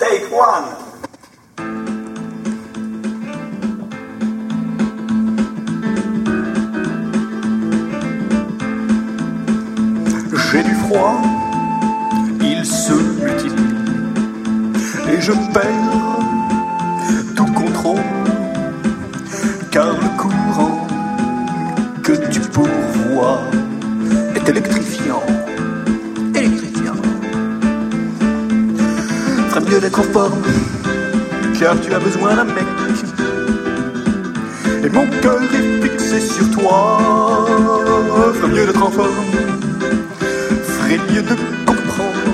Take one. J'ai du froid, il se multiplie, et je perds tout contrôle, car D'être en forme, car tu as besoin d'un mec. Et mon cœur est fixé sur toi. Ferait mieux d'être en forme, ferait mieux de comprendre.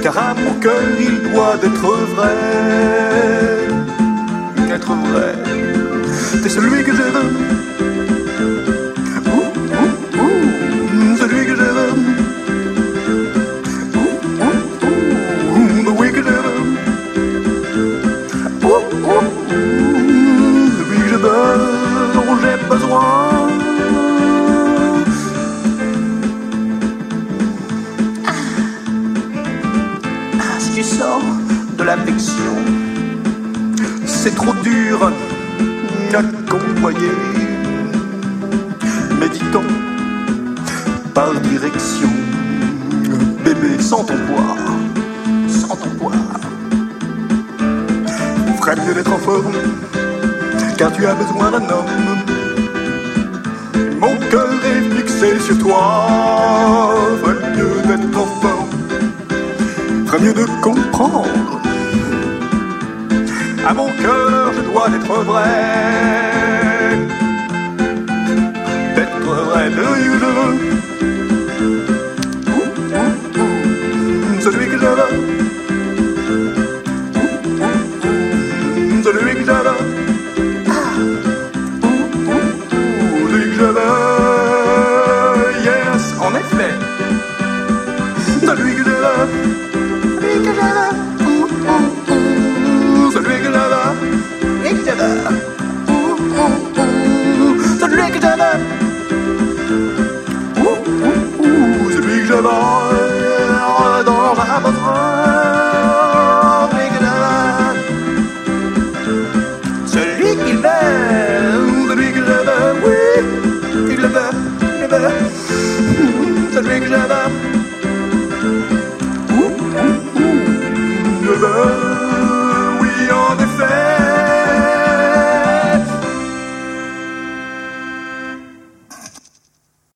Car à mon cœur il doit être vrai. Être vrai. T'es celui que je veux. De l'affection, c'est trop dur à convoyer. Méditant par direction, bébé sans ton poids, sans ton poids. Ferait mieux d'être en forme, car tu as besoin d'un homme. Mon cœur est fixé sur toi, ferait mieux d'être en forme, ferait mieux de comprendre. À mon cœur, je dois être vrai. Ouh, Celui que